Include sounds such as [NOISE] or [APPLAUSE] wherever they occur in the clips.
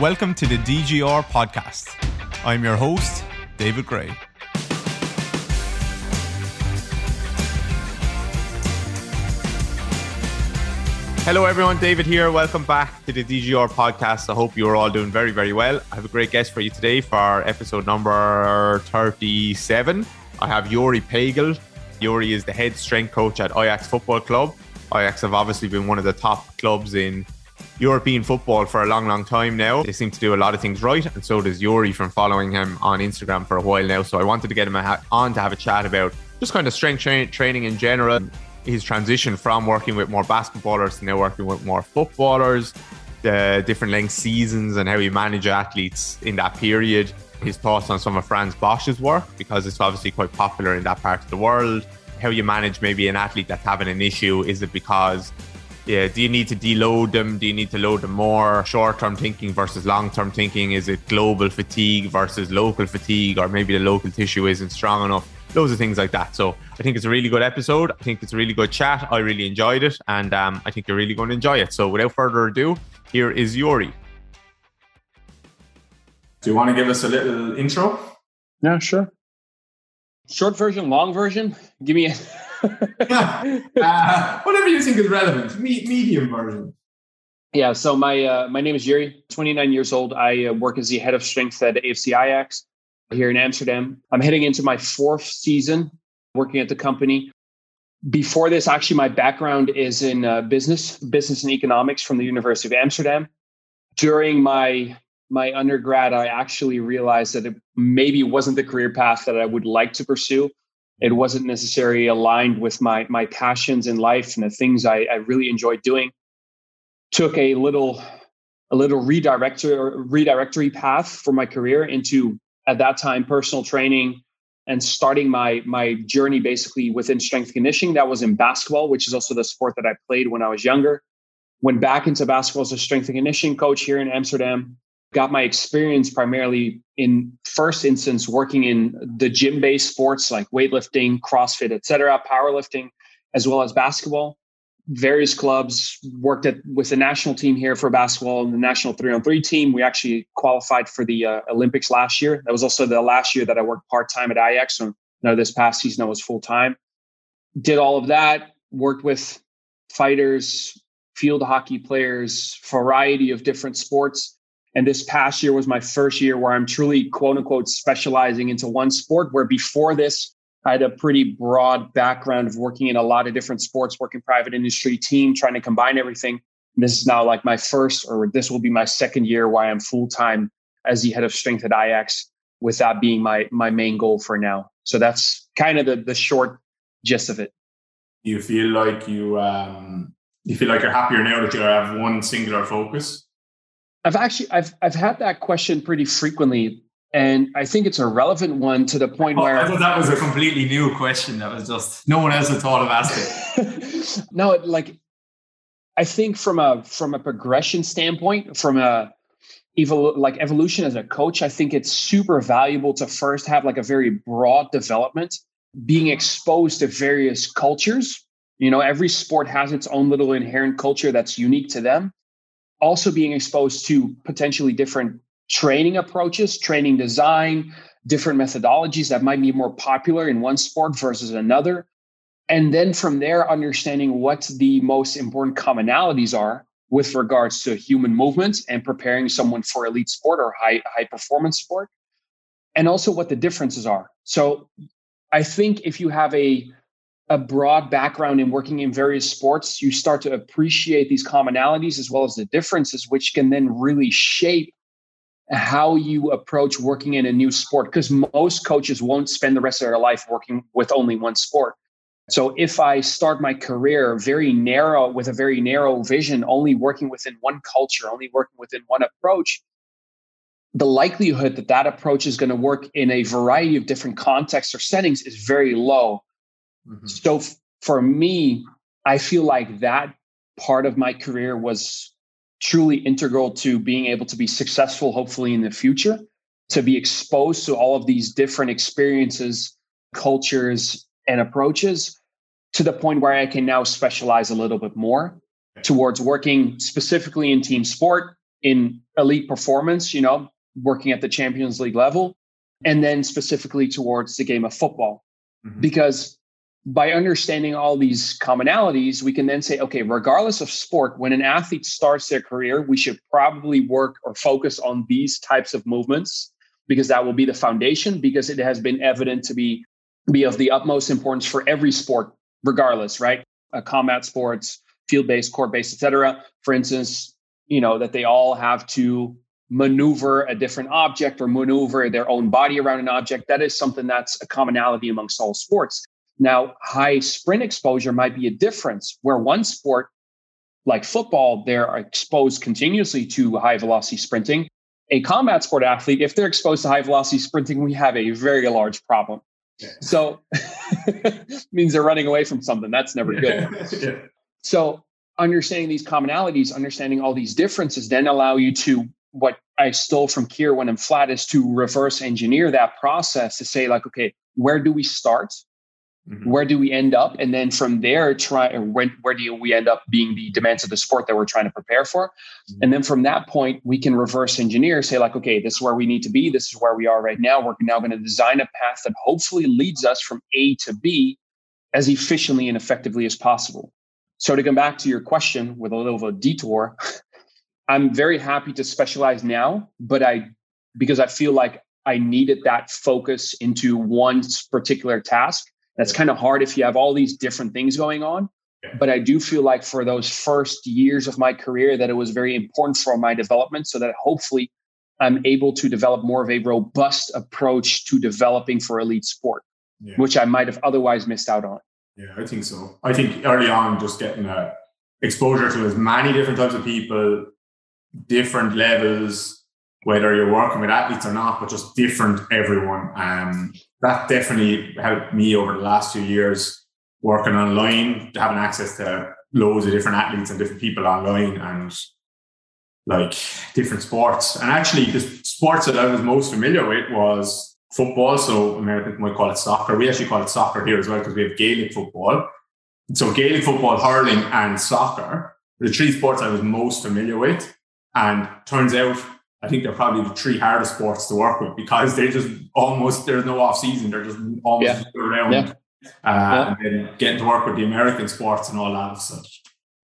Welcome to the DGR podcast. I'm your host, David Grey. Hello, everyone. David here. Welcome back to the DGR podcast. I hope you're all doing very, very well. I have a great guest for you today for episode number 37. I have Yoeri Pegel. Yoeri is the head strength coach at Ajax Football Club. Ajax have obviously been one of the top clubs in European football for a long, long time now. They seem to do a lot of things right, and so does Yoeri from following him on Instagram for a while now. So I wanted to get him on to have a chat about just kind of strength tra- training in general, his transition from working with more basketballers to now working with more footballers, the different length seasons, and how you manage athletes in that period. His thoughts on some of Frans Bosch's work because it's obviously quite popular in that part of the world. How you manage maybe an athlete that's having an issue? Is it because yeah, do you need to deload them? Do you need to load them more? Short term thinking versus long term thinking? Is it global fatigue versus local fatigue? Or maybe the local tissue isn't strong enough? Loads of things like that. So I think it's a really good episode. I think it's a really good chat. I really enjoyed it. And um, I think you're really going to enjoy it. So without further ado, here is Yoeri. Do you want to give us a little intro? Yeah, sure. Short version, long version. Give me a [LAUGHS] Uh, whatever you think is relevant. Me- medium version. Yeah. So my uh, my name is Yoeri. 29 years old. I uh, work as the head of strength at AFC Ajax here in Amsterdam. I'm heading into my fourth season working at the company. Before this, actually, my background is in uh, business, business and economics from the University of Amsterdam. During my my undergrad, I actually realized that it maybe wasn't the career path that I would like to pursue it wasn't necessarily aligned with my my passions in life and the things I, I really enjoyed doing. Took a little a little redirector redirectory path for my career into at that time personal training and starting my my journey basically within strength conditioning. That was in basketball, which is also the sport that I played when I was younger. Went back into basketball as a strength and conditioning coach here in Amsterdam got my experience primarily in first instance working in the gym based sports like weightlifting crossfit etc powerlifting as well as basketball. Various clubs worked at with the national team here for basketball and the national 3 on 3 team. We actually qualified for the uh, olympics last year. That was also the last year that i worked part-time at ajax so now this past season i was full-time. Did all of that worked with fighters field hockey players variety of different sports and this past year was my first year where I'm truly, quote unquote, specializing into one sport. Where before this, I had a pretty broad background of working in a lot of different sports, working private industry team, trying to combine everything. This is now like my first, or this will be my second year where I'm full time as the head of strength at Ajax, with that being my my main goal for now. So that's kind of the the short gist of it. You feel like you um, you feel like you're happier now that you have one singular focus I've actually I've I've had that question pretty frequently, and I think it's a relevant one to the point oh, where I thought that was a completely new question. That was just no one else had thought of asking. [LAUGHS] no, like I think from a from a progression standpoint, from a evol- like evolution as a coach, I think it's super valuable to first have like a very broad development, being exposed to various cultures. You know, every sport has its own little inherent culture that's unique to them also being exposed to potentially different training approaches, training design, different methodologies that might be more popular in one sport versus another. And then from there, understanding what the most important commonalities are with regards to human movement and preparing someone for elite sport or high, high performance sport, and also what the differences are. So I think if you have a a broad background in working in various sports, you start to appreciate these commonalities as well as the differences, which can then really shape how you approach working in a new sport. Because most coaches won't spend the rest of their life working with only one sport. So if I start my career very narrow with a very narrow vision, only working within one culture, only working within one approach, the likelihood that that approach is going to work in a variety of different contexts or settings is very low Mm-hmm. So f- for me, I feel like that part of my career was truly integral to being able to be successful, hopefully in the future, to be exposed to all of these different experiences, cultures, and approaches to the point where I can now specialize a little bit more towards working specifically in team sport, in elite performance, you know, working at the Champions League level, and then specifically towards the game of football. Mm-hmm. Because by understanding all these commonalities, we can then say, okay, regardless of sport, when an athlete starts their career, we should probably work or focus on these types of movements because that will be the foundation, because it has been evident to be, be of the utmost importance for every sport, regardless, right? Uh, combat sports, field-based, court-based, etc. For instance, you know, that they all have to maneuver a different object or maneuver their own body around an object. That is something that's a commonality amongst all sports. Now, high sprint exposure might be a difference where one sport, like football, they're exposed continuously to high velocity sprinting. A combat sport athlete, if they're exposed to high velocity sprinting, we have a very large problem. So [LAUGHS] means they're running away from something. That's never good. [LAUGHS] So understanding these commonalities, understanding all these differences, then allow you to what I stole from Keir Wenham-Flatt is to reverse engineer that process to say, like, okay, where do we start? Mm-hmm. Where do we end up? And then from there, try when, where do we end up being the demands of the sport that we're trying to prepare for? Mm-hmm. And then from that point, we can reverse engineer, say, like, okay, this is where we need to be. This is where we are right now. We're now going to design a path that hopefully leads us from A to B as efficiently and effectively as possible. So to come back to your question with a little of a detour, [LAUGHS] I'm very happy to specialize now, but I because I feel like I needed that focus into one particular task that's kind of hard if you have all these different things going on. But I do feel like for those first years of my career that it was very important for my development so that hopefully I'm able to develop more of a robust approach to developing for elite sport, yeah. which I might have otherwise missed out on. Yeah, I think so. I think early on, just getting a uh, exposure to as many different types of people, different levels, whether you're working with athletes or not, but just different everyone. Um, that definitely helped me over the last few years working online, having access to loads of different athletes and different people online and like different sports. And actually, the sports that I was most familiar with was football. So Americans might call it soccer. We actually call it soccer here as well because we have Gaelic football. So Gaelic football, hurling, and soccer the three sports I was most familiar with. And turns out I think they're probably the three hardest sports to work with because they just almost there's no off season. They're just almost yeah. around. Yeah. Uh, yeah. And then getting to work with the American sports and all that. So,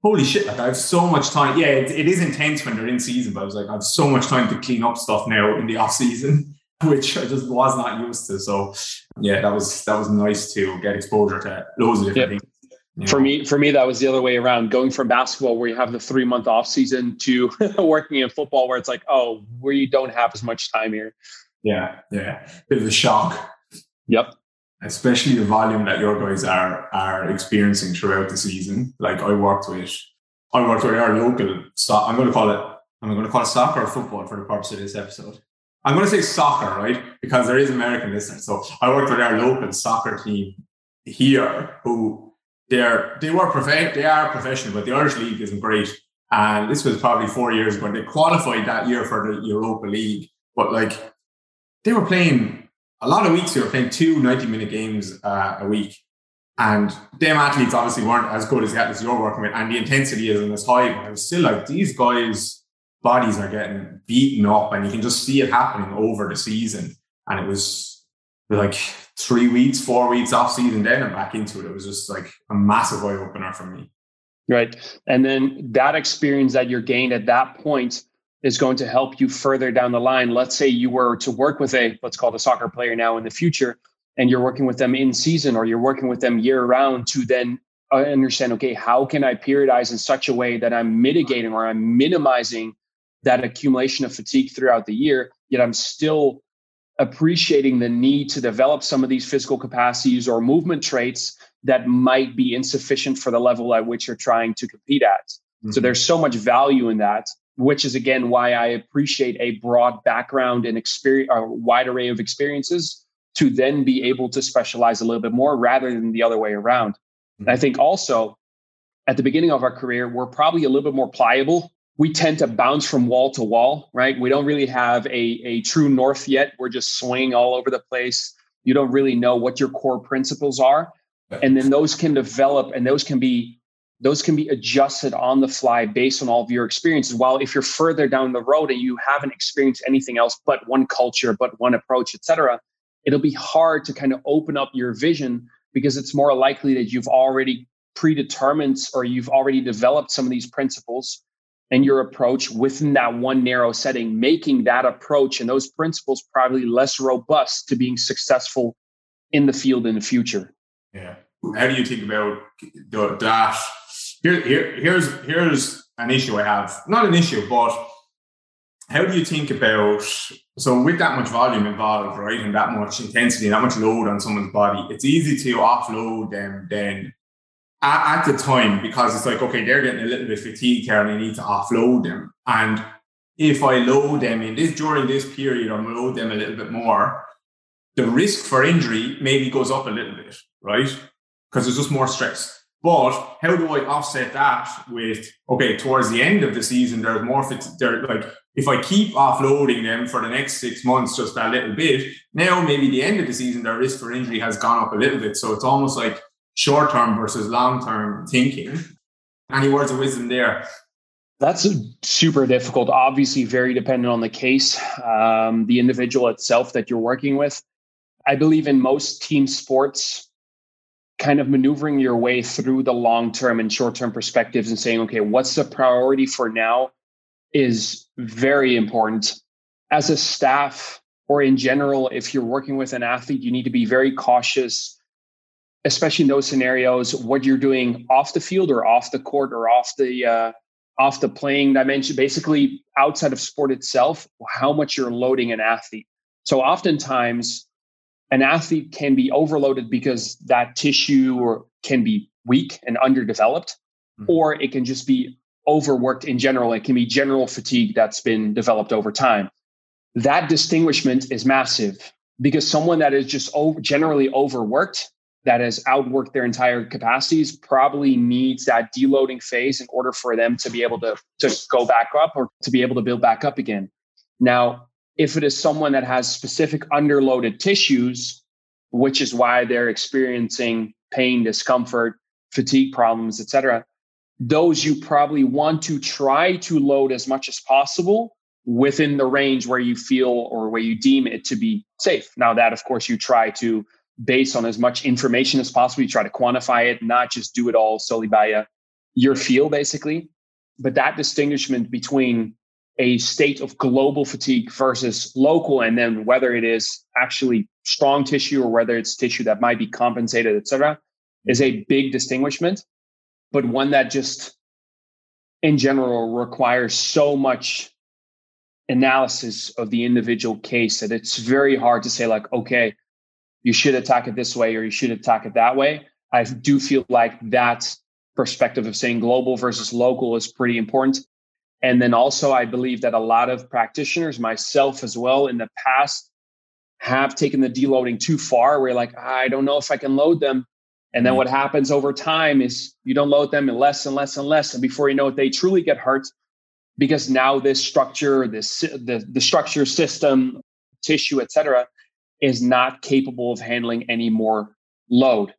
holy shit! Like I have so much time. Yeah, it, it is intense when they're in season, but I was like, I have so much time to clean up stuff now in the [LAUGHS] off season, which I just was not used to. So, yeah, that was that was nice to get exposure to loads of different yep. things. For me, for me, that was the other way around. Going from basketball, where you have the three month off season, to [LAUGHS] working in football, where it's like, oh, where you don't have as much time here. Yeah, yeah, bit of a shock. Yep. Especially the volume that your guys are are experiencing throughout the season. Like I worked with, I worked with our local. I'm going to call it. I'm going to call it soccer or football for the purpose of this episode. I'm going to say soccer, right? Because there is American listeners. So I worked with our local soccer team here who they're they were prof- they are professional, but the Irish League isn't great. And this was probably four years ago. They qualified that year for the Europa League, but like they were playing a lot of weeks. They were playing two 90 minute games uh, a week, and them athletes obviously weren't as good as the athletes you're working with, and the intensity isn't as high. But I was still like, these guys' bodies are getting beaten up, and you can just see it happening over the season. And it was like three weeks, four weeks off season, then and back into it. It was just like a massive eye opener for me. Right. And then that experience that you're gained at that point is going to help you further down the line. Let's say you were to work with a, let's call it a soccer player now in the future, and you're working with them in season or you're working with them year round to then uh, understand, okay, how can I periodize in such a way that I'm mitigating or I'm minimizing that accumulation of fatigue throughout the year, yet I'm still appreciating the need to develop some of these physical capacities or movement traits that might be insufficient for the level at which you're trying to compete at. Mm-hmm. So there's so much value in that, which is again why I appreciate a broad background and experience, a wide array of experiences to then be able to specialize a little bit more rather than the other way around. Mm-hmm. I think also at the beginning of our career, we're probably a little bit more pliable we tend to bounce from wall to wall, right? We don't really have a, a true north yet. We're just swinging all over the place. You don't really know what your core principles are. And then those can develop and those can be those can be adjusted on the fly based on all of your experiences. While if you're further down the road and you haven't experienced anything else but one culture, but one approach, etc., it'll be hard to kind of open up your vision because it's more likely that you've already predetermined or you've already developed some of these principles and your approach within that one narrow setting, making that approach and those principles probably less robust to being successful in the field in the future. Yeah. How do you think about that here, here, here's here's an issue I have. Not an issue, but how do you think about so with that much volume involved, right, and that much intensity, that much load on someone's body, it's easy to offload them then at, the time because it's like okay, they're getting a little bit fatigued here, and I need to offload them. And if I load them in this during this period, I'm load them a little bit more, the risk for injury maybe goes up a little bit, right? Because there's just more stress. But how do I offset that with okay, towards the end of the season, there's more fit there like if I keep offloading them for the next six months just a little bit, now maybe the end of the season their risk for injury has gone up a little bit. So it's almost like short term versus long term thinking. Any words of wisdom there? That's super difficult. Obviously, very dependent on the case, um, the individual itself that you're working with. I believe in most team sports, kind of maneuvering your way through the long term and short term perspectives and saying, okay, what's the priority for now is very important. As a staff or in general, if you're working with an athlete, you need to be very cautious, especially in those scenarios, what you're doing off the field or off the court or off the uh, off the playing dimension, basically outside of sport itself, how much you're loading an athlete. So oftentimes an athlete can be overloaded because that tissue or can be weak and underdeveloped, mm-hmm. or it can just be overworked in general. It can be general fatigue that's been developed over time. That distinguishment is massive because someone that is just over, generally overworked, that has outworked their entire capacities, probably needs that deloading phase in order for them to be able to, to go back up or to be able to build back up again. Now, if it is someone that has specific underloaded tissues, which is why they're experiencing pain, discomfort, fatigue problems, etc., those you probably want to try to load as much as possible within the range where you feel or where you deem it to be safe. Now, that of course you try to base on as much information as possible. You try to quantify it, not just do it all solely by a, uh, your feel, basically. But that distinguishment between a state of global fatigue versus local and then whether it is actually strong tissue or whether it's tissue that might be compensated etc is a big distinguishment but one that just in general requires so much analysis of the individual case that it's very hard to say like okay you should attack it this way or you should attack it that way i do feel like that perspective of saying global versus local is pretty important and then also, I believe that a lot of practitioners, myself as well, in the past, have taken the deloading too far. Where like, I don't know if I can load them. And then mm-hmm. what happens over time is you don't load them and less and less and less. And before you know it, they truly get hurt because now this structure, this the, the structure system, tissue, etc., is not capable of handling any more load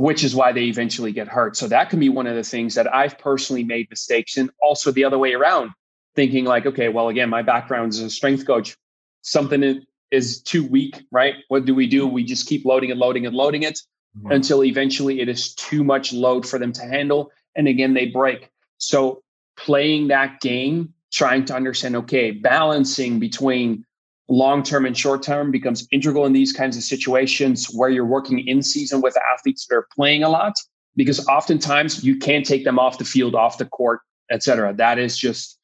which is why they eventually get hurt. So that can be one of the things that I've personally made mistakes in. Also, the other way around, thinking like, okay, well, again, my background is a strength coach. Something is too weak, right? What do we do? We just keep loading and loading and loading it mm-hmm. until eventually it is too much load for them to handle. And again, they break. So playing that game, trying to understand, okay, balancing between long term and short term becomes integral in these kinds of situations where you're working in season with athletes that are playing a lot because oftentimes you can't take them off the field off the court etc that is just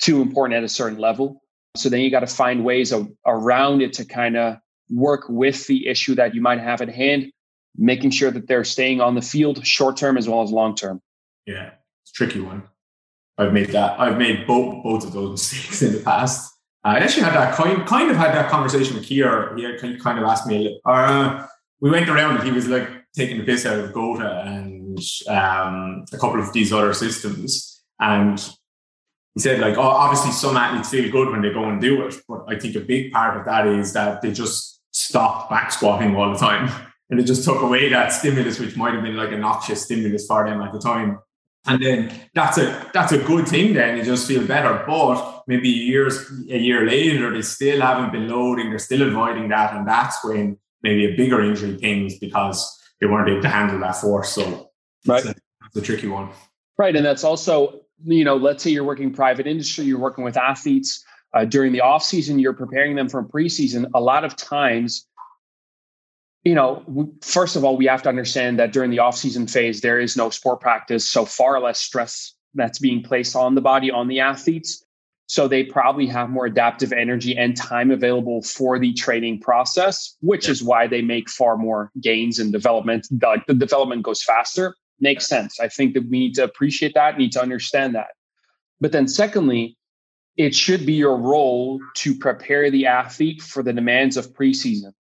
too important at a certain level. So then you got to find ways of, around it to kind of work with the issue that you might have at hand making sure that they're staying on the field short term as well as long term yeah it's tricky one. I've made that i've made both both of those [LAUGHS] mistakes in the past I actually had that kind kind of had that conversation with Keir. He kind of asked me, or uh, we went around and he was like taking the piss out of GOATA and um, a couple of these other systems. And he said, like, oh, obviously some athletes feel good when they go and do it, but I think a big part of that is that they just stop back squatting all the time, [LAUGHS] and it just took away that stimulus, which might have been like a noxious stimulus for them at the time. And then that's a that's a good thing. Then you just feel better. But maybe years a year later, they still haven't been loading. They're still avoiding that, and that's when maybe a bigger injury pings because they weren't able to handle that force. So right, that's a, that's a tricky one. Right, and that's also you know, let's say you're working private industry, you're working with athletes uh, during the off season, you're preparing them for preseason. A lot of times you know, first of all, we have to understand that during the off-season phase, there is no sport practice, so far less stress that's being placed on the body, on the athletes. So they probably have more adaptive energy and time available for the training process, which yeah. is why they make far more gains in development. Like the development goes faster. Makes sense. I think that we need to appreciate that, need to understand that. But then secondly, it should be your role to prepare the athlete for the demands of preseason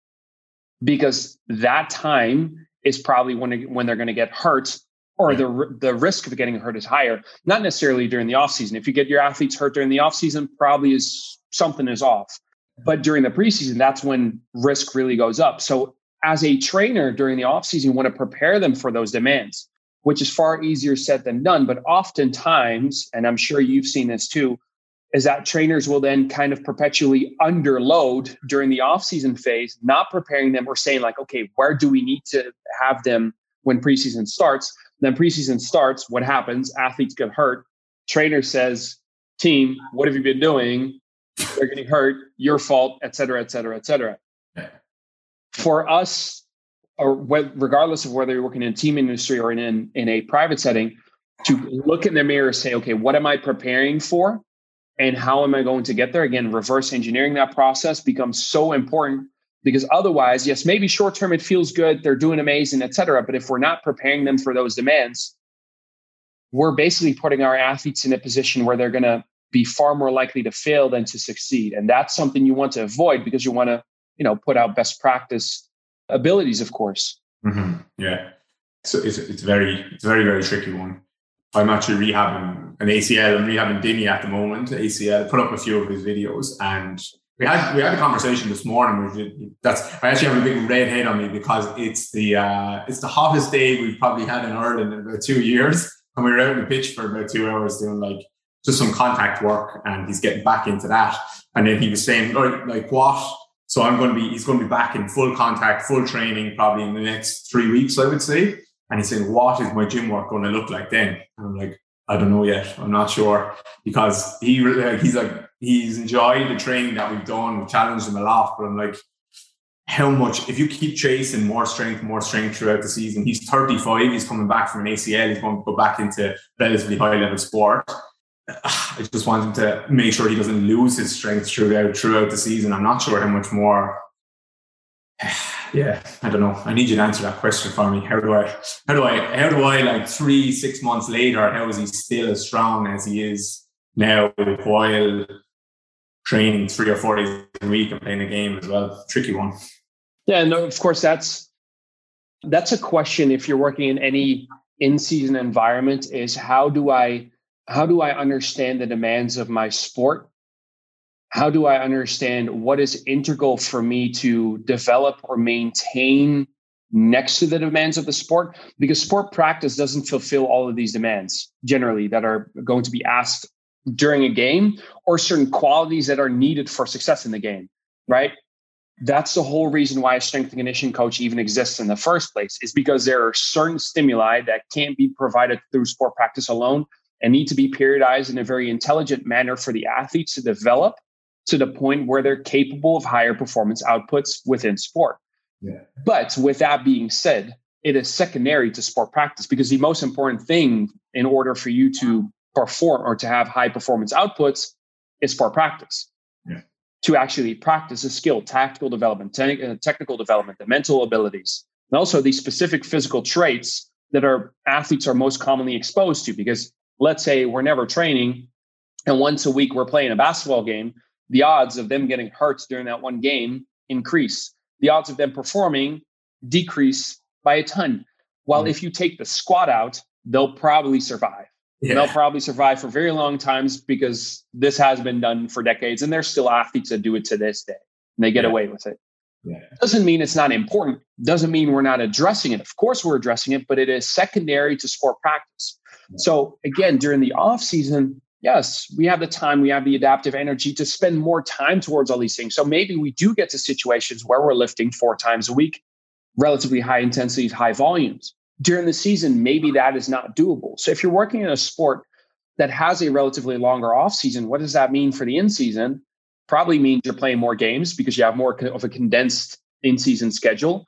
because that time is probably when when they're going to get hurt or the the risk of getting hurt is higher. Not necessarily during the off season. If you get your athletes hurt during the off season probably is something is off. But during the preseason that's when risk really goes up. So as a trainer during the off season you want to prepare them for those demands which is far easier said than done. But oftentimes and i'm sure you've seen this too is that trainers will then kind of perpetually underload during the off-season phase, not preparing them or saying like, okay, where do we need to have them when preseason starts? Then preseason starts, what happens? Athletes get hurt. Trainer says, team, what have you been doing? They're getting hurt, your fault, et cetera, et cetera, et cetera. For us, or regardless of whether you're working in a team industry or in, in, in a private setting, to look in the mirror and say, okay, what am I preparing for? And how am I going to get there? Again, reverse engineering that process becomes so important because otherwise, yes, maybe short term it feels good, they're doing amazing, et cetera. But if we're not preparing them for those demands, we're basically putting our athletes in a position where they're going to be far more likely to fail than to succeed. And that's something you want to avoid because you want to, you know, put out best practice abilities, of course. Mm-hmm. Yeah. So it's, it's very, it's very, very tricky one. I'm actually rehabbing an ACL. I'm rehabbing Dini at the moment. ACL. Put up a few of his videos, and we had we had a conversation this morning. That's I actually have a big red head on me because it's the uh, it's the hottest day we've probably had in Ireland in about two years, and we were out on the pitch for about two hours doing like just some contact work, and he's getting back into that. And then he was saying, All right, like, what? So I'm going to be, he's going to be back in full contact, full training, probably in the next three weeks, I would say. And he's saying, what is my gym work going to look like then? And I'm like, I don't know yet. I'm not sure because he he's like he's enjoyed the training that we've done. We've challenged him a lot, but I'm like, how much? If you keep chasing more strength, more strength throughout the season, he's 35. He's coming back from an ACL. He's going to go back into relatively high level sport. [SIGHS] I just want him to make sure he doesn't lose his strength throughout throughout the season. I'm not sure how much more [SIGHS] yeah, I don't know. I need you to answer that question for me. How do I, how do I, how do I, like three, six months later, how is he still as strong as he is now while training three or four days a week and playing a game as well? Tricky one. Yeah, no, of course that's that's a question. If you're working in any in-season environment, is how do I how do I understand the demands of my sport how do I understand what is integral for me to develop or maintain next to the demands of the sport? Because sport practice doesn't fulfill all of these demands generally that are going to be asked during a game or certain qualities that are needed for success in the game, right? That's the whole reason why a strength and conditioning coach even exists in the first place, is because there are certain stimuli that can't be provided through sport practice alone and need to be periodized in a very intelligent manner for the athletes to develop to the point where they're capable of higher performance outputs within sport. Yeah. But with that being said, it is secondary to sport practice because the most important thing in order for you to perform or to have high performance outputs is sport practice. Yeah. To actually practice a skill, tactical development, te- uh, technical development, the mental abilities, and also these specific physical traits that our athletes are most commonly exposed to. Because let's say we're never training and once a week we're playing a basketball game, the odds of them getting hurt during that one game increase. The odds of them performing decrease by a ton. While mm if you take the squat out, they'll probably survive. Yeah. They'll probably survive for very long times because this has been done for decades, and there's still athletes that do it to this day, and they get yeah. away with it. Yeah. Doesn't mean it's not important. Doesn't mean we're not addressing it. Of course, we're addressing it, but it is secondary to sport practice. So again, during the off season, yes, we have the time, we have the adaptive energy to spend more time towards all these things. So maybe we do get to situations where we're lifting four times a week, relatively high intensities, high volumes. During the season, maybe that is not doable. So if you're working in a sport that has a relatively longer off season, what does that mean for the in season? Probably means you're playing more games because you have more of a condensed in season schedule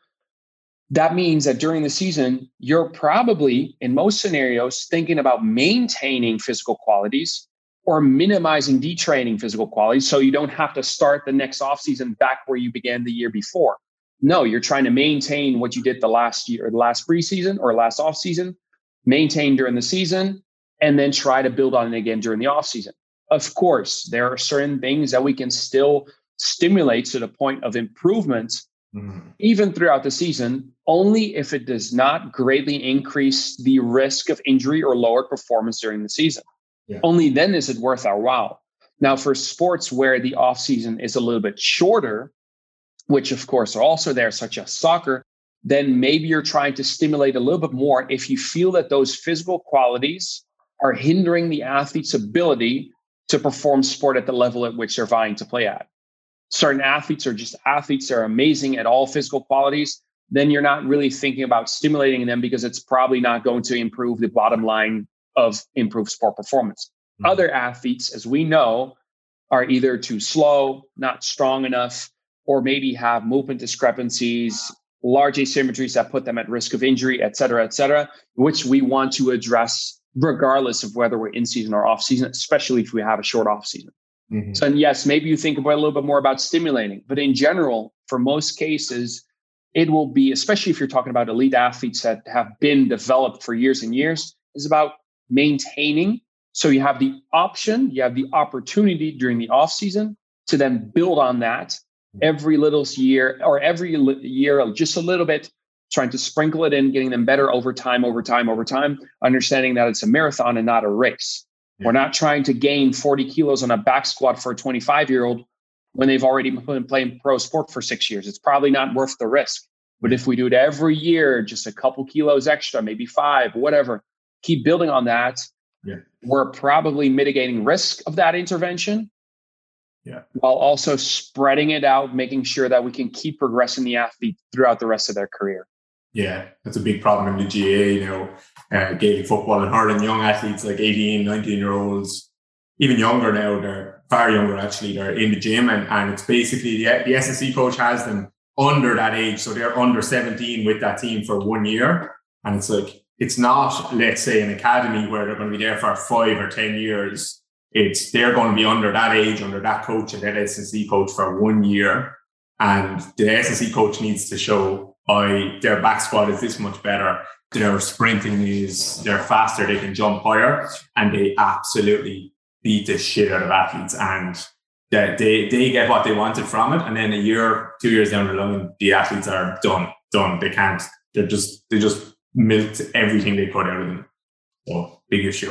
that means that during the season, you're probably, in most scenarios, thinking about maintaining physical qualities or minimizing detraining physical qualities so you don't have to start the next offseason back where you began the year before. No, you're trying to maintain what you did the last year or the last preseason or last offseason, maintain during the season, and then try to build on it again during the offseason. Of course, there are certain things that we can still stimulate to the point of improvement mm-hmm. even throughout the season, only if it does not greatly increase the risk of injury or lower performance during the season. Yeah. Only then is it worth our while. Now, for sports where the off season is a little bit shorter, which of course are also there, such as soccer, then maybe you're trying to stimulate a little bit more if you feel that those physical qualities are hindering the athlete's ability to perform sport at the level at which they're vying to play at certain athletes are just athletes that are amazing at all physical qualities, then you're not really thinking about stimulating them because it's probably not going to improve the bottom line of improved sport performance. Mm-hmm. Other athletes, as we know, are either too slow, not strong enough, or maybe have movement discrepancies, large asymmetries that put them at risk of injury, et cetera, et cetera, which we want to address regardless of whether we're in season or off season, especially if we have a short off season. Mm-hmm. So, and yes, maybe you think about a little bit more about stimulating, but in general, for most cases, it will be, especially if you're talking about elite athletes that have been developed for years and years, is about maintaining. So you have the option, you have the opportunity during the off season to then build on that every little year or every year, just a little bit, trying to sprinkle it in, getting them better over time, over time, over time, understanding that it's a marathon and not a race. We're not trying to gain 40 kilos on a back squat for a 25 year old when they've already been playing pro sport for six years. It's probably not worth the risk. But if we do it every year, just a couple kilos extra, maybe five, whatever, keep building on that. Yeah. We're probably mitigating risk of that intervention. Yeah. While also spreading it out, making sure that we can keep progressing the athlete throughout the rest of their career. Yeah, that's a big problem in the GAA. you know, uh, Gaelic football and hurling young athletes like 18, 19 year olds, even younger now, they're far younger actually, they're in the gym and, and it's basically the, the S&C coach has them under that age. So they're under 17 with that team for one year. And it's like, it's not, let's say, an academy where they're going to be there for five or 10 years. It's they're going to be under that age, under that coach and that S&C coach for one year. And the S&C coach needs to show I their back squat is this much better. Their sprinting is they're faster, they can jump higher, and they absolutely beat the shit out of athletes. And they, they they get what they wanted from it. And then a year, two years down the line, the athletes are done, done. They can't. They're just they just milked everything they put out of them. So big issue.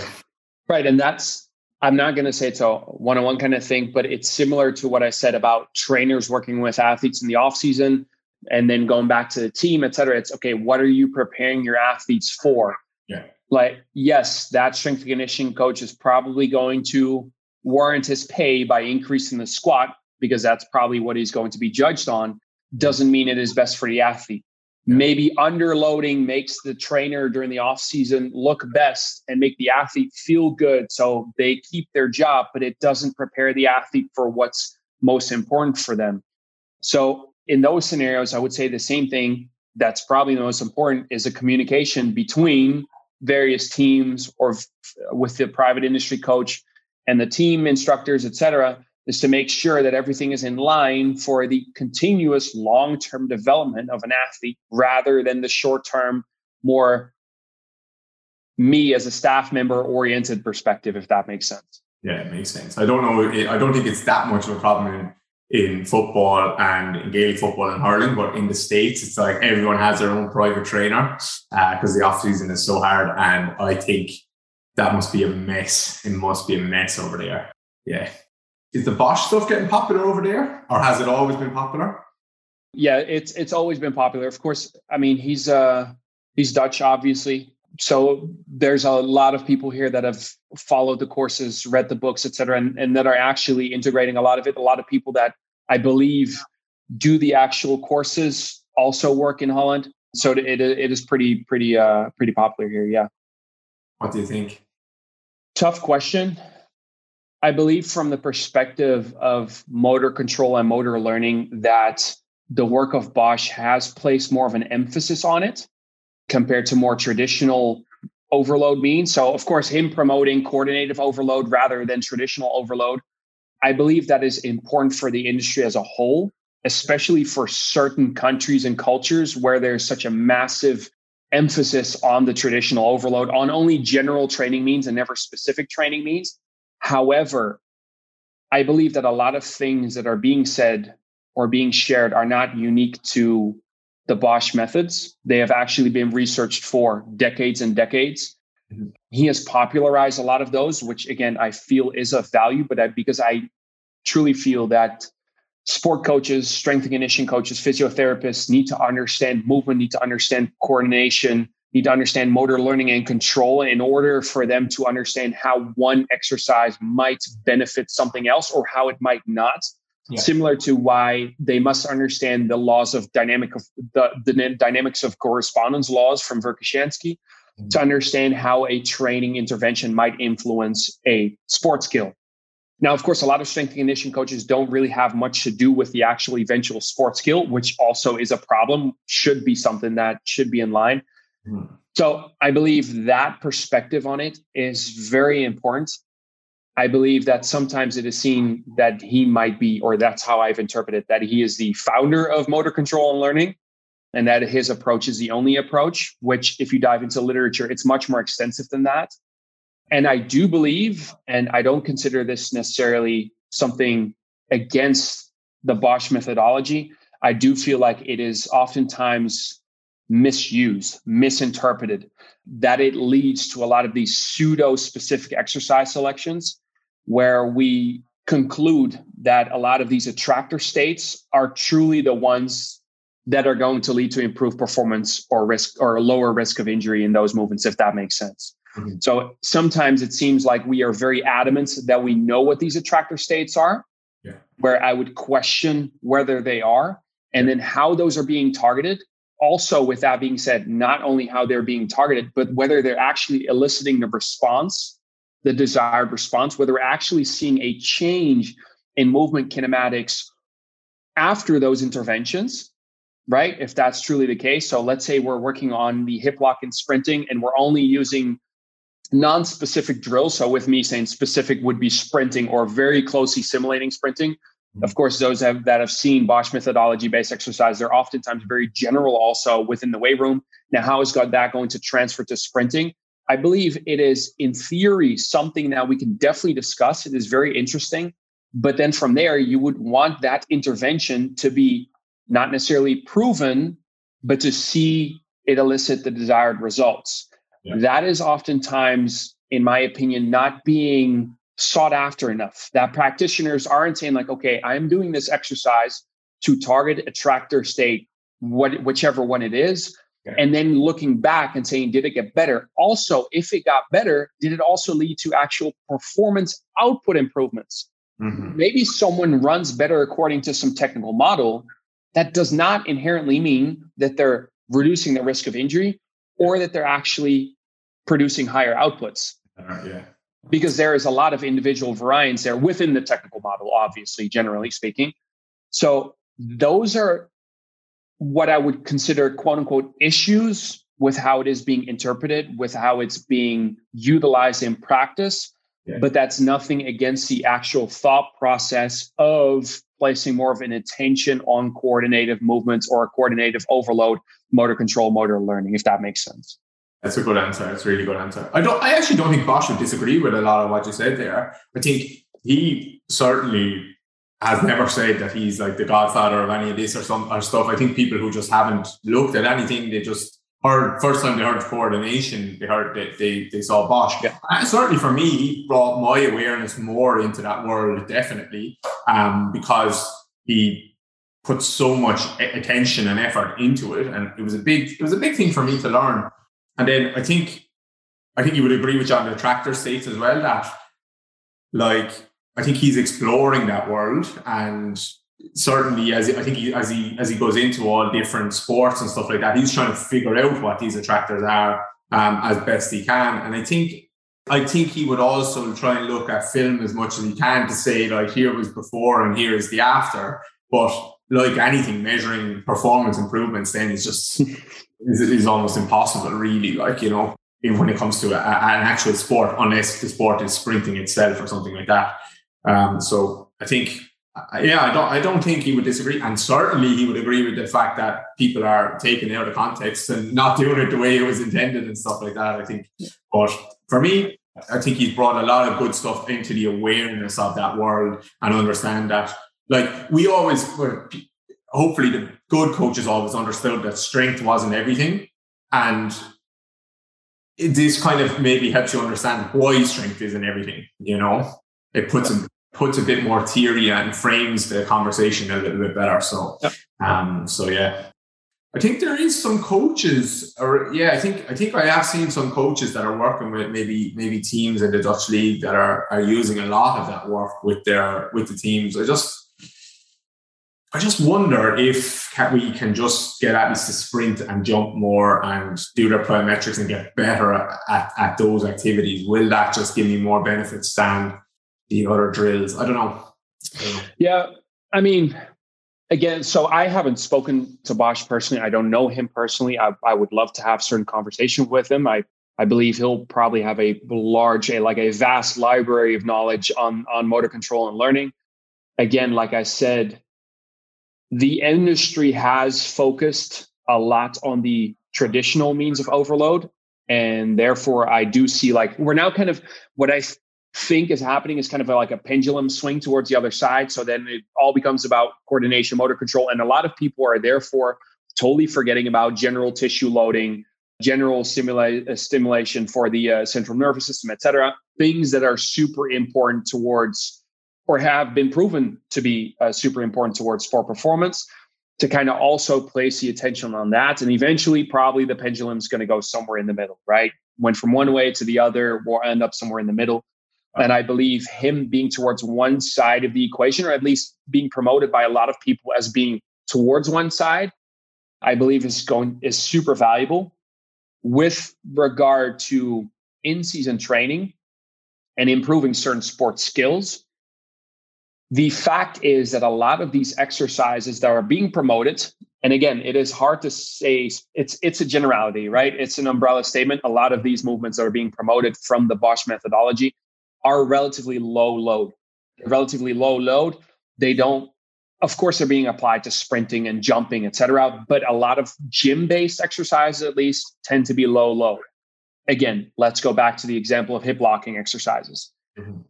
Right, and that's I'm not going to say it's a one-on-one kind of thing, but it's similar to what I said about trainers working with athletes in the off season and then going back to the team, et cetera, it's okay, what are you preparing your athletes for? Yeah. Like, yes, that strength and conditioning coach is probably going to warrant his pay by increasing the squat because that's probably what he's going to be judged on. Doesn't mean it is best for the athlete. Maybe underloading makes the trainer during the off season look best and make the athlete feel good so they keep their job, but it doesn't prepare the athlete for what's most important for them. So in those scenarios, I would say the same thing. That's probably the most important is a communication between various teams or f- with the private industry coach and the team instructors, et cetera, is to make sure that everything is in line for the continuous long-term development of an athlete rather than the short-term, more me as a staff member oriented perspective, if that makes sense. Yeah, it makes sense. I don't know. I don't think it's that much of a problem in in football and in Gaelic football and hurling, but in the States, it's like everyone has their own private trainer because uh, the off season is so hard. And I think that must be a mess. It must be a mess over there. Yeah. Is the Bosch stuff getting popular over there or has it always been popular? Yeah, it's it's always been popular. Of course, I mean he's uh he's Dutch, obviously. So there's a lot of people here that have followed the courses, read the books, et cetera, and, and that are actually integrating a lot of it. A lot of people that I believe do the actual courses also work in Holland. So it, it is pretty, pretty, uh, pretty popular here. Yeah. What do you think? Tough question. I believe from the perspective of motor control and motor learning that the work of Bosch has placed more of an emphasis on it compared to more traditional overload means. So, of course, him promoting coordinative overload rather than traditional overload, I believe that is important for the industry as a whole, especially for certain countries and cultures where there's such a massive emphasis on the traditional overload, on only general training means and never specific training means. However, I believe that a lot of things that are being said or being shared are not unique to the Bosch methods. They have actually been researched for decades and decades. Mm-hmm. He has popularized a lot of those, which again, I feel is of value, but I, because I truly feel that sport coaches, strength and conditioning coaches, physiotherapists need to understand movement, need to understand coordination, need to understand motor learning and control in order for them to understand how one exercise might benefit something else or how it might not yeah. similar to why they must understand the laws of dynamic of the, the dynamics of correspondence laws from Verkhoshansky mm-hmm. to understand how a training intervention might influence a sport skill. Now, of course, a lot of strength and conditioning coaches don't really have much to do with the actual eventual sport skill, which also is a problem, should be something that should be in line. Mm-hmm. So I believe that perspective on it is very important. I believe that sometimes it is seen that he might be, or that's how I've interpreted that he is the founder of motor control and learning, and that his approach is the only approach, which, if you dive into literature, it's much more extensive than that. And I do believe, and I don't consider this necessarily something against the Bosch methodology. I do feel like it is oftentimes misused, misinterpreted, that it leads to a lot of these pseudo specific exercise selections where we conclude that a lot of these attractor states are truly the ones that are going to lead to improved performance or risk or a lower risk of injury in those movements, if that makes sense. Mm-hmm. So sometimes it seems like we are very adamant that we know what these attractor states are, yeah. where I would question whether they are and then how those are being targeted. Also, with that being said, not only how they're being targeted, but whether they're actually eliciting the response the desired response, whether we're actually seeing a change in movement kinematics after those interventions, right? If that's truly the case. So let's say we're working on the hip lock and sprinting and we're only using non-specific drills. So with me saying specific would be sprinting or very closely simulating sprinting. Mm-hmm. Of course, those have, that have seen Bosch methodology based exercise, they're oftentimes very general also within the weight room. Now, how is that going to transfer to sprinting? I believe it is, in theory, something that we can definitely discuss. It is very interesting. But then from there, you would want that intervention to be not necessarily proven, but to see it elicit the desired results. Yeah. That is oftentimes, in my opinion, not being sought after enough. That practitioners aren't saying, like, okay, I'm doing this exercise to target attractor state, what, whichever one it is and then looking back and saying, did it get better? Also, if it got better, did it also lead to actual performance output improvements? Mm-hmm. Maybe someone runs better according to some technical model. That does not inherently mean that they're reducing the risk of injury or that they're actually producing higher outputs. Uh, yeah. Because there is a lot of individual variance there within the technical model, obviously, generally speaking. So those are what I would consider quote unquote issues with how it is being interpreted, with how it's being utilized in practice. Yeah. But that's nothing against the actual thought process of placing more of an attention on coordinative movements or a coordinative overload, motor control, motor learning, if that makes sense. That's a good answer. That's a really good answer. I don't I actually don't think Bosch would disagree with a lot of what you said there. I think he certainly has never said that he's like the godfather of any of this or some or stuff. I think people who just haven't looked at anything, they just heard first time they heard coordination, they heard that they, they saw Bosch. Yeah. And certainly for me, he brought my awareness more into that world, definitely, um, because he put so much attention and effort into it, and it was a big it was a big thing for me to learn. And then I think I think you would agree with John the attractor states as well that like I think he's exploring that world and certainly as I think he, as he as he goes into all different sports and stuff like that, he's trying to figure out what these attractors are um, as best he can. And I think I think he would also try and look at film as much as he can to say like here was before and here is the after. But like anything, measuring performance improvements then is just [LAUGHS] is, is almost impossible, really. Like you know, when it comes to a, an actual sport, unless the sport is sprinting itself or something like that. Um, so I think yeah, I don't I don't think he would disagree. And certainly he would agree with the fact that people are taking it out of context and not doing it the way it was intended and stuff like that. I think. But for me, I think he's brought a lot of good stuff into the awareness of that world and understand that like we always hopefully the good coaches always understood that strength wasn't everything. And this kind of maybe helps you understand why strength isn't everything, you know? It puts a puts a bit more theory and frames the conversation a little bit better. So, yep. um, so yeah, I think there is some coaches, or yeah, I think I think I have seen some coaches that are working with maybe maybe teams in the Dutch league that are are using a lot of that work with their with the teams. I just I just wonder if we can just get at least to sprint and jump more and do their plyometrics and get better at, at those activities. Will that just give me more benefits than the other drills? I don't know. Yeah, I mean, again, so I haven't spoken to Bosch personally. I don't know him personally. I, I would love to have certain conversation with him. I I believe he'll probably have a large, a, like a vast library of knowledge on on motor control and learning. Again, like I said, the industry has focused a lot on the traditional means of overload, and therefore I do see like we're now kind of what I think is happening is kind of like a pendulum swing towards the other side. So then it all becomes about coordination, motor control. And a lot of people are therefore totally forgetting about general tissue loading, general uh, stimulation for the uh, central nervous system, et cetera. Things that are super important towards or have been proven to be uh, super important towards sport performance to kind of also place the attention on that. And eventually, probably the pendulum is going to go somewhere in the middle, right? Went from one way to the other, we'll end up somewhere in the middle. Uh, and I believe him being towards one side of the equation, or at least being promoted by a lot of people as being towards one side, I believe is going is super valuable with regard to in-season training and improving certain sports skills. The fact is that a lot of these exercises that are being promoted, and again, it is hard to say it's it's a generality, right? It's an umbrella statement. A lot of these movements that are being promoted from the Bosch methodology are relatively low load. Relatively low load. They don't, of course, they're being applied to sprinting and jumping, et cetera. But a lot of gym based exercises, at least, tend to be low load. Again, let's go back to the example of hip locking exercises. Mm-hmm.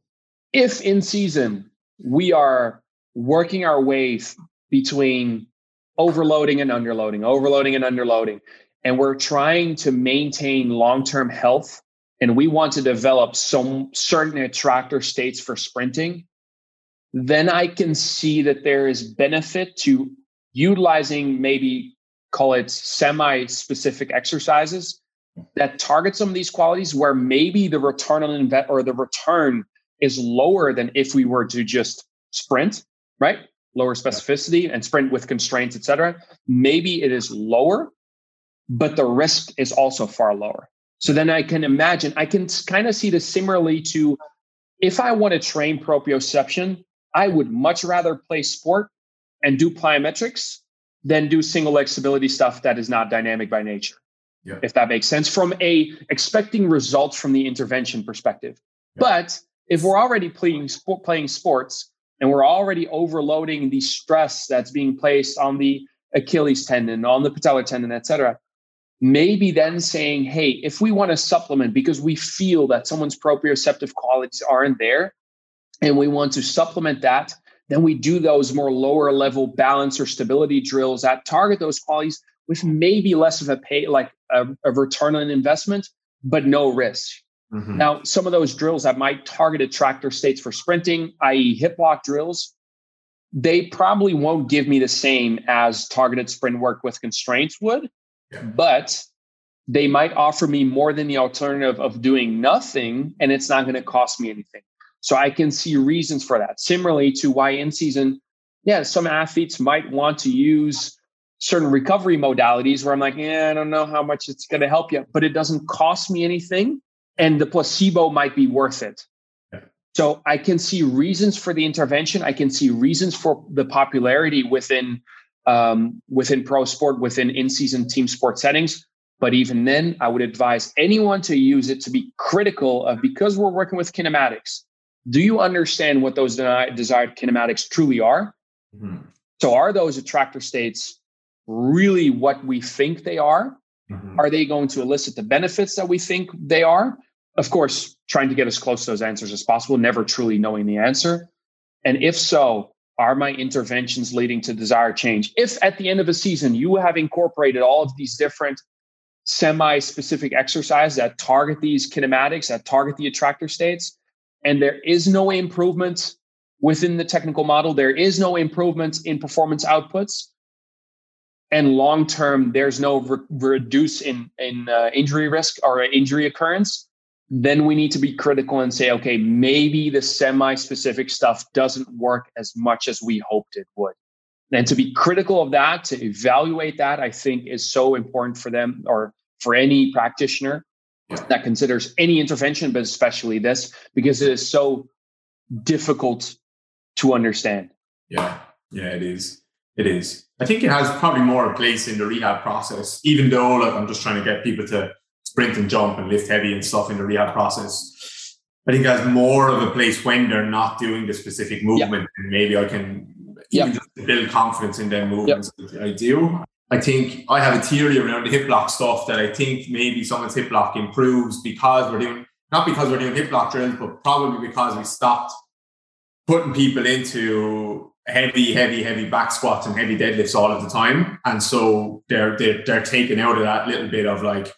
If in season we are working our way between overloading and underloading, overloading and underloading, and we're trying to maintain long term health and we want to develop some certain attractor states for sprinting, then I can see that there is benefit to utilizing maybe call it semi specific exercises that target some of these qualities where maybe the return on invest or the return is lower than if we were to just sprint, right? Lower specificity and sprint with constraints, etc. Maybe it is lower, but the risk is also far lower. So then I can imagine, I can kind of see this similarly to if I want to train proprioception, I would much rather play sport and do plyometrics than do single leg stability stuff that is not dynamic by nature. Yeah. If that makes sense from a expecting results from the intervention perspective. Yeah. But if we're already playing playing sports and we're already overloading the stress that's being placed on the Achilles tendon, on the patellar tendon, et cetera, maybe then saying, hey, if we want to supplement because we feel that someone's proprioceptive qualities aren't there and we want to supplement that, then we do those more lower level balance or stability drills that target those qualities with maybe less of a pay, like a, a return on investment, but no risk. Mm-hmm. Now, some of those drills that might target attractor states for sprinting, i.e., hip lock drills, they probably won't give me the same as targeted sprint work with constraints would, yeah. but they might offer me more than the alternative of doing nothing and it's not going to cost me anything. So I can see reasons for that. Similarly to why in season, yeah, some athletes might want to use certain recovery modalities where I'm like, yeah, I don't know how much it's going to help you, but it doesn't cost me anything. And the placebo might be worth it. So I can see reasons for the intervention. I can see reasons for the popularity within um, within pro sport, within in-season team sport settings. But even then, I would advise anyone to use it to be critical of because we're working with kinematics. Do you understand what those desired kinematics truly are? Mm-hmm. So, are those attractor states really what we think they are? Mm-hmm. Are they going to elicit the benefits that we think they are? Of course, trying to get as close to those answers as possible, never truly knowing the answer. And if so, are my interventions leading to desired change? If at the end of a season you have incorporated all of these different semi specific exercises that target these kinematics, that target the attractor states, and there is no improvement within the technical model, there is no improvement in performance outputs, and long term there's no re- reduce in in uh, injury risk or injury occurrence then we need to be critical and say okay maybe the semi specific stuff doesn't work as much as we hoped it would. And to be critical of that to evaluate that i think is so important for them or for any practitioner that considers any intervention but especially this because it is so difficult to understand. Yeah. Yeah it is. It is. I think it has probably more place in the rehab process, even though like I'm just trying to get people to sprint and jump and lift heavy and stuff in the rehab process. I think it has more of a place when they're not doing the specific movement, and maybe I can even just build confidence in their movements. I do. I think I have a theory around the hip lock stuff that I think maybe someone's hip lock improves because we're doing not because we're doing hip lock drills, but probably because we stopped putting people into heavy, heavy, heavy back squats and heavy deadlifts all of the time. And so they're they're they're taking out of that little bit of like,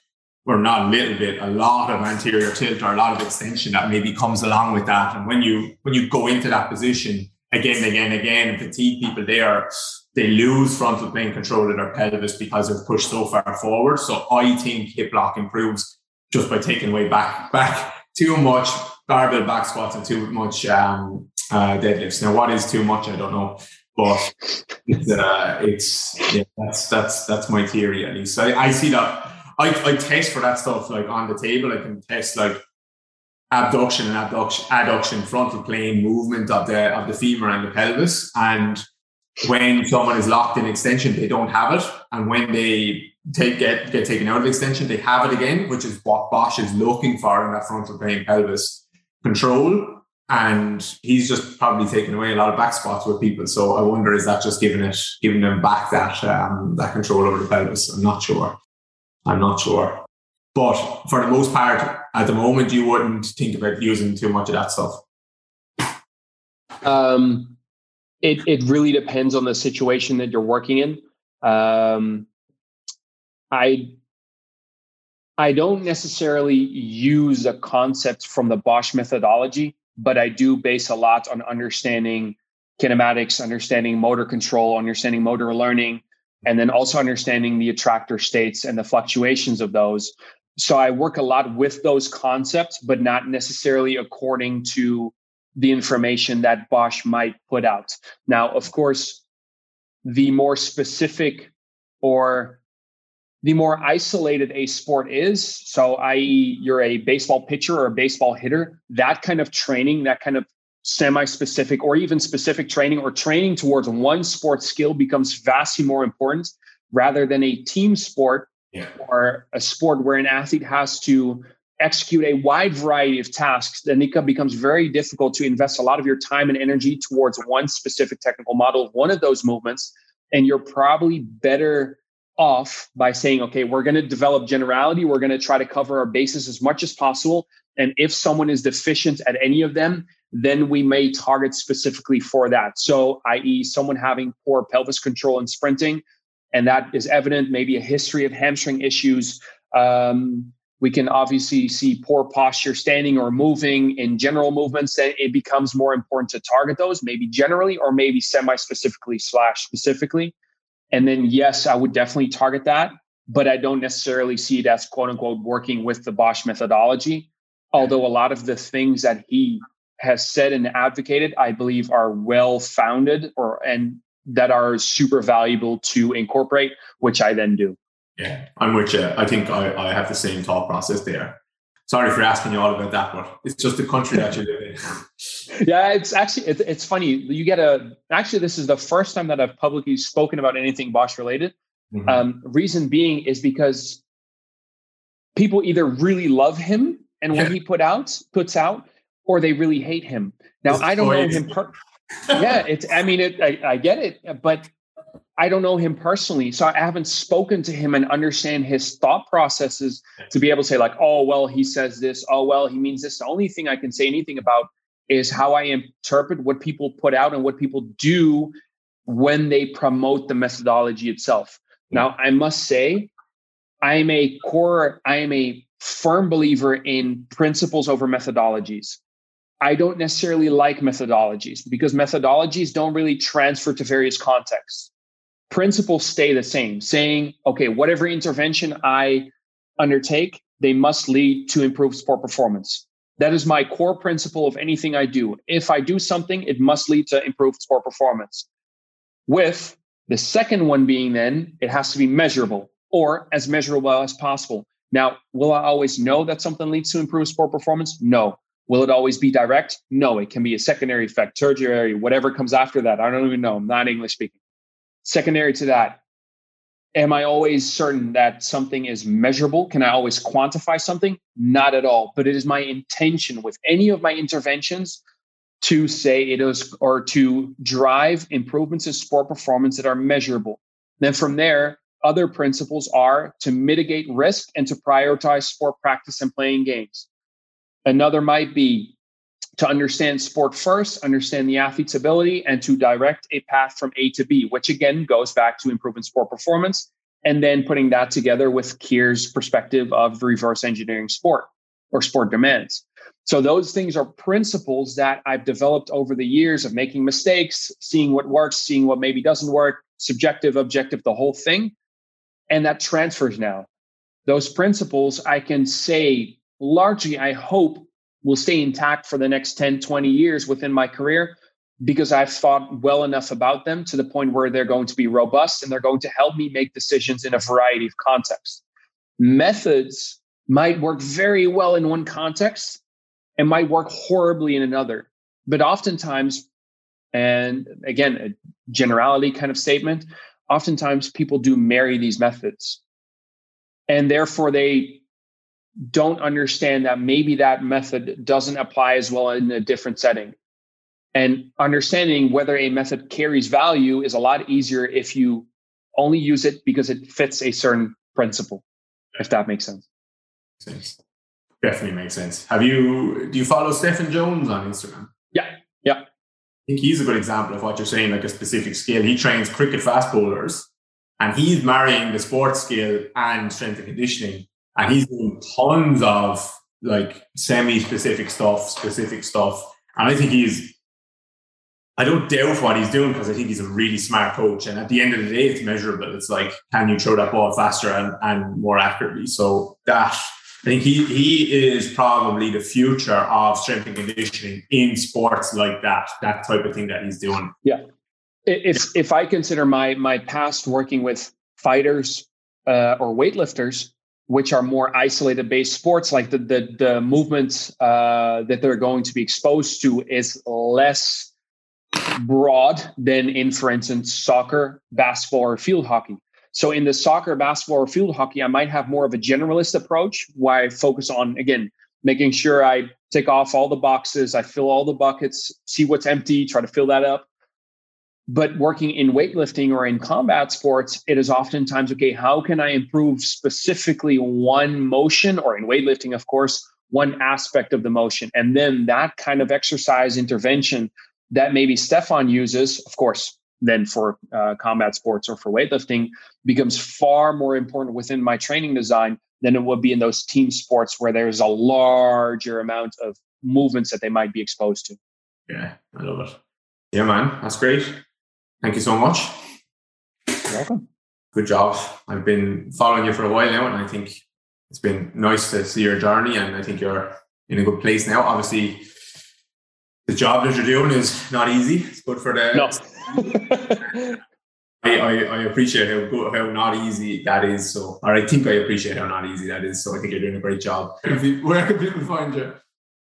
or not a little bit, a lot of anterior tilt or a lot of extension that maybe comes along with that. And when you when you go into that position again, and again, and again, and fatigue people there, they lose frontal plane control of their pelvis because they're pushed so far forward. So I think hip lock improves just by taking away back back too much barbell back squats and too much um, uh, deadlifts. Now, what is too much? I don't know, but it's uh, it's yeah, that's that's that's my theory at least. I, I see that. I, I test for that stuff like on the table. I can test like abduction and abduction, adduction, frontal plane movement of the of the femur and the pelvis. And when someone is locked in extension, they don't have it, and when they take get get taken out of extension, they have it again, which is what Bosch is looking for in that frontal plane pelvis control and he's just probably taken away a lot of back squats with people. So I wonder is that just giving it, giving them back that um, that control over the pelvis? I'm not sure. I'm not sure. But for the most part, at the moment, you wouldn't think about using too much of that stuff. Um, it it really depends on the situation that you're working in. Um, I I don't necessarily use a concept from the Bosch methodology but I do base a lot on understanding kinematics, understanding motor control, understanding motor learning, and then also understanding the attractor states and the fluctuations of those. So I work a lot with those concepts, but not necessarily according to the information that Bosch might put out. Now, of course, the more specific or the more isolated a sport is, so i.e., you're a baseball pitcher or a baseball hitter, that kind of training, that kind of semi specific or even specific training or training towards one sport skill becomes vastly more important rather than a team sport yeah. or a sport where an athlete has to execute a wide variety of tasks, then it becomes very difficult to invest a lot of your time and energy towards one specific technical model of one of those movements. And you're probably better off by saying, okay, we're going to develop generality. We're going to try to cover our bases as much as possible. And if someone is deficient at any of them, then we may target specifically for that. So, i.e., someone having poor pelvis control and sprinting, and that is evident, maybe a history of hamstring issues, um, We can obviously see poor posture standing or moving in general movements. That it becomes more important to target those, maybe generally or maybe semi specifically slash specifically. And then, yes, I would definitely target that, but I don't necessarily see it as quote unquote working with the Bosch methodology. Although a lot of the things that he has said and advocated, I believe are well founded or and that are super valuable to incorporate, which I then do. Yeah, I'm with you. I think I, I have the same thought process there. Sorry for asking you all about that, but it's just the country that you live in. [LAUGHS] yeah, it's actually it's, it's funny. You get a actually this is the first time that I've publicly spoken about anything Bosch related. Mm-hmm. Um, reason being is because people either really love him and what he put out puts out, or they really hate him. Now I don't know him. Per- yeah, it's. I mean, it, I, I get it, but I don't know him personally, so I haven't spoken to him and understand his thought processes to be able to say like, oh well, he says this. Oh well, he means this. The only thing I can say anything about is how I interpret what people put out and what people do when they promote the methodology itself. Now, I must say, I am a core, I am a firm believer in principles over methodologies. I don't necessarily like methodologies because methodologies don't really transfer to various contexts. Principles stay the same, saying, okay, whatever intervention I undertake, they must lead to improved sport performance. That is my core principle of anything I do. If I do something, it must lead to improved sport performance. With the second one being then, it has to be measurable or as measurable as possible. Now, will I always know that something leads to improved sport performance? No. Will it always be direct? No, it can be a secondary effect, tertiary, whatever comes after that. I don't even know. I'm not English speaking. Secondary to that, am I always certain that something is measurable? Can I always quantify something? Not at all. But it is my intention with any of my interventions to say it is or to drive improvements in sport performance that are measurable. Then from there, other principles are to mitigate risk and to prioritize sport practice and playing games. Another might be to understand sport first, understand the athlete's ability, and to direct a path from A to B, which again goes back to improving sport performance. And then putting that together with Keir's perspective of reverse engineering sport or sport demands. So, those things are principles that I've developed over the years of making mistakes, seeing what works, seeing what maybe doesn't work, subjective, objective, the whole thing and that transfers now. Those principles I can say largely, I hope, will stay intact for the next 10, 20 years within my career because I've thought well enough about them to the point where they're going to be robust and they're going to help me make decisions in a variety of contexts. Methods might work very well in one context and might work horribly in another. But oftentimes, and again, a generality kind of statement, oftentimes people do marry these methods and therefore they don't understand that maybe that method doesn't apply as well in a different setting. And understanding whether a method carries value is a lot easier if you only use it because it fits a certain principle if that makes sense. Sense. Definitely makes sense. Have you do you follow Steffan Jones on instagram? Yeah yeah. I think he's a good example of what you're saying, like a specific skill. He trains cricket fast bowlers and he's marrying the sports skill and strength and conditioning. And he's doing tons of like semi specific stuff, specific stuff. And I think he's, I don't doubt what he's doing because I think he's a really smart coach. And at the end of the day, it's measurable. It's like, can you throw that ball faster and, and more accurately? So that I think he he is probably the future of strength and conditioning in sports like that, that type of thing that he's doing. Yeah. If if I consider my my past working with fighters uh, or weightlifters, which are more isolated based sports, like the the, the movements uh, that they're going to be exposed to is less broad than in, for instance, soccer, basketball, or field hockey. So in the soccer, basketball, or field hockey, I might have more of a generalist approach where I focus on, again, making sure I take off all the boxes, I fill all the buckets, see what's empty, try to fill that up. But working in weightlifting or in combat sports, it is oftentimes okay, how can I improve specifically one motion, or in weightlifting, of course, one aspect of the motion? And then that kind of exercise intervention that maybe Steffan uses, of course, then for uh, combat sports or for weightlifting becomes far more important within my training design than it would be in those team sports where there's a larger amount of movements that they might be exposed to. Yeah, I love it. Yeah, man, that's great. Thank you so much. You're welcome. Good job. I've been following you for a while now, and I think it's been nice to see your journey. And I think you're in a good place now. Obviously, the job that you're doing is not easy. It's good for the. No. [LAUGHS] I, I, I, appreciate how good, how not easy that is. So, or I think I appreciate how not easy that is. So, I think you're doing a great job. Where can people find you?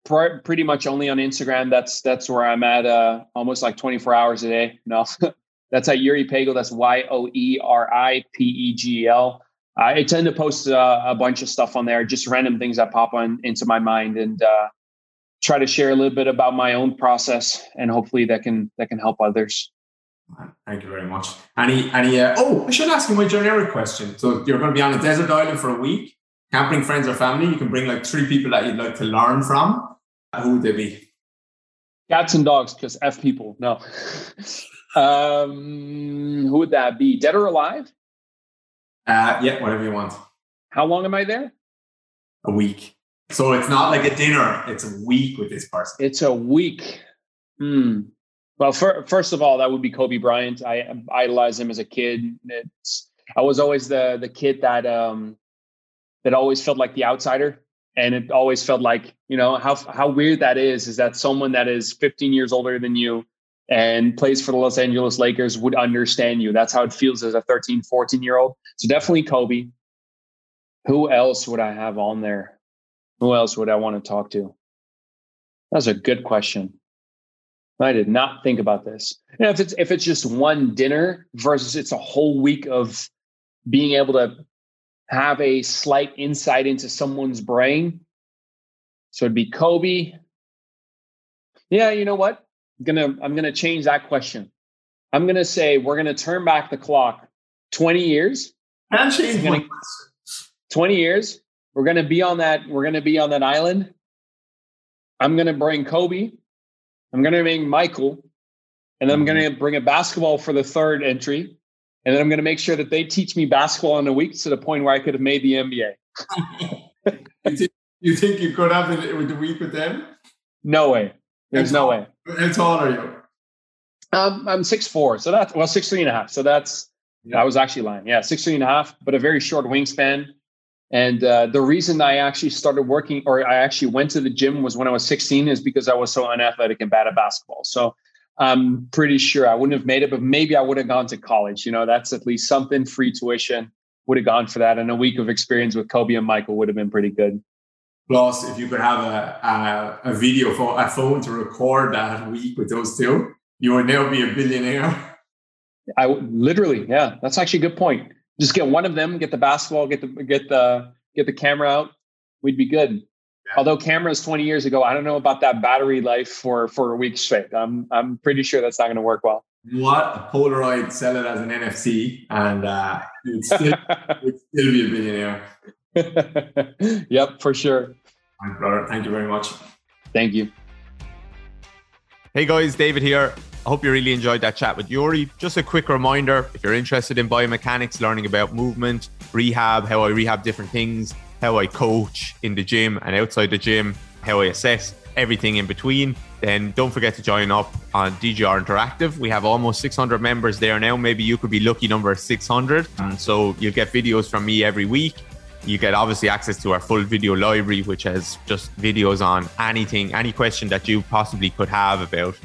Pretty much only on Instagram. That's that's where I'm at. Uh, almost like 24 hours a day. No, [LAUGHS] that's at Yoeri Pegel. That's Y O E R I P E G L. I tend to post uh, a bunch of stuff on there, just random things that pop on into my mind, and uh, try to share a little bit about my own process, and hopefully that can that can help others. Thank you very much. Any, any? Uh, oh, I should ask you my generic question. So you're going to be on a desert island for a week. Can't bring friends or family. You can bring like three people that you'd like to learn from. Who would they be? Cats and dogs, because f people. No. um, who would that be? Dead or alive? Uh, yeah, whatever you want. How long am I there? A week. So it's not like a dinner. It's a week with this person. It's a week. Hmm. Well, for, first of all, that would be Kobe Bryant. I idolized him as a kid. It's, I was always the the kid that um, that always felt like the outsider, and it always felt like you know how how weird that is. Is that someone that is 15 years older than you and plays for the Los Angeles Lakers would understand you? That's how it feels as a 13, 14 year old. So definitely Kobe. Who else would I have on there? Who else would I want to talk to? That's a good question. I did not think about this. Know, if it's if it's just one dinner versus it's a whole week of being able to have a slight insight into someone's brain. So it'd be Kobe. Yeah, you know what? I'm gonna I'm gonna change that question. I'm gonna say we're gonna turn back the clock 20 years. Change gonna, 20 years. We're gonna be on that, we're gonna be on that island. I'm gonna bring Kobe I'm going to bring Michael, and then I'm going to mm-hmm. bring a basketball for the third entry. And then I'm going to make sure that they teach me basketball in a week to the point where I could have made the NBA. [LAUGHS] you, think, you, think, you could have it with the week with them? No way. There's no way. How tall are you? Um, I'm six four, so that's well six three and a half. So that's yeah. I was actually lying. Yeah, six three and a half, but a very short wingspan. And uh, the reason I actually started working or I actually went to the gym was when I was 16 is because I was so unathletic and bad at basketball. So I'm pretty sure I wouldn't have made it, but maybe I would have gone to college. You know, that's at least something free tuition would have gone for that. And a week of experience with Kobe and Michael would have been pretty good. Plus, if you could have a, a, a video for a phone to record that week with those two, you would now be a billionaire. I literally, yeah, that's actually a good point just get one of them, get the basketball, get the get the get the camera out. We'd be good. Yeah. Although cameras 20 years ago, I don't know about that battery life for for a week straight. I'm I'm pretty sure that's not going to work well. What a Polaroid, sell it as an NFT, and uh, you'd, still, [LAUGHS] you'd still be a billionaire. [LAUGHS] yep, for sure. My brother, thank you very much. Thank you. Hey guys, David here. I hope you really enjoyed that chat with Yoeri. Just a quick reminder if you're interested in biomechanics, learning about movement, rehab, how I rehab different things, how I coach in the gym and outside the gym, how I assess everything in between, then don't forget to join up on DGR Interactive. We have almost 600 members there now. Maybe you could be lucky number 600. And so you'll get videos from me every week. You get obviously access to our full video library, which has just videos on anything, any question that you possibly could have about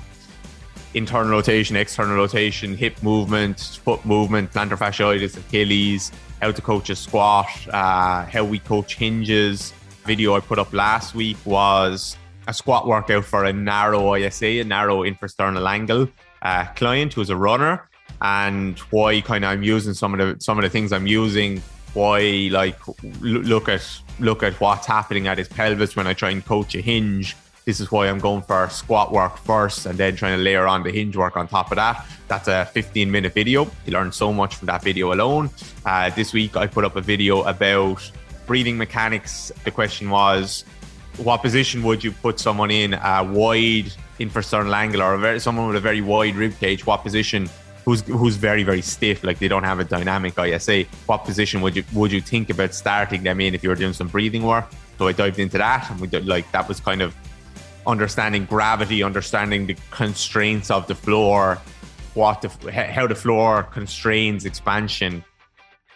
internal rotation, external rotation, hip movement, foot movement, plantar fasciitis, Achilles, how to coach a squat, uh, how we coach hinges. Video I put up last week was a squat workout for a narrow ISA, a narrow infrasternal angle uh, client who's a runner, and why kind of I'm using some of the some of the things I'm using. Why like look at look at what's happening at his pelvis when I try and coach a hinge this is why I'm going for squat work first and then trying to layer on the hinge work on top of that. That's a 15 minute video. You learn so much from that video alone. Uh, this week, I put up a video about breathing mechanics. The question was, what position would you put someone in a wide infrasternal angle or very, someone with a very wide rib cage? What position who's who's very very stiff, like they don't have a dynamic ISA. What position would you would you think about starting them in if you were doing some breathing work? So I dived into that, and we did like that was kind of understanding gravity, understanding the constraints of the floor, what the how the floor constrains expansion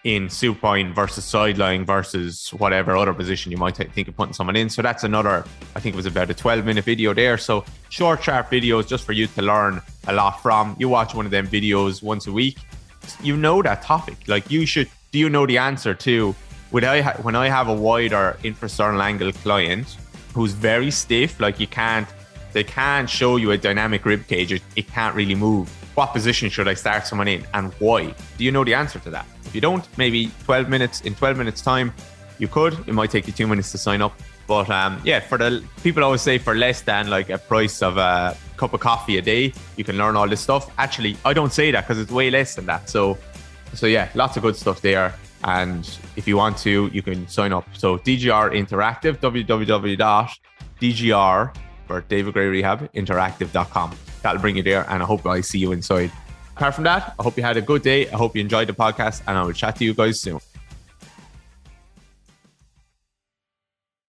in supine versus sideline versus whatever other position you might think of putting someone in. So that's another, I think it was about a 12 minute video there. So short, sharp videos just for you to learn a lot from. You watch one of them videos once a week, you know that topic. Like you should, do you know the answer to? When I, ha- when I have a wider infrasternal angle client who's very stiff, like you can't, they can't show you a dynamic rib cage, it, it can't really move. What position should I start someone in and why? Do you know the answer to that? If you don't, maybe 12 minutes, in 12 minutes time, you could. It might take you two minutes to sign up. But um, yeah, for the people always say for less than like a price of a cup of coffee a day, you can learn all this stuff. Actually, I don't say that because it's way less than that. So, so yeah, lots of good stuff there. And if you want to, you can sign up. So DGR Interactive, www.dgr for David Grey Rehab Interactive.com. That'll bring you there, and I hope I see you inside. Apart from that, I hope you had a good day. I hope you enjoyed the podcast, and I will chat to you guys soon.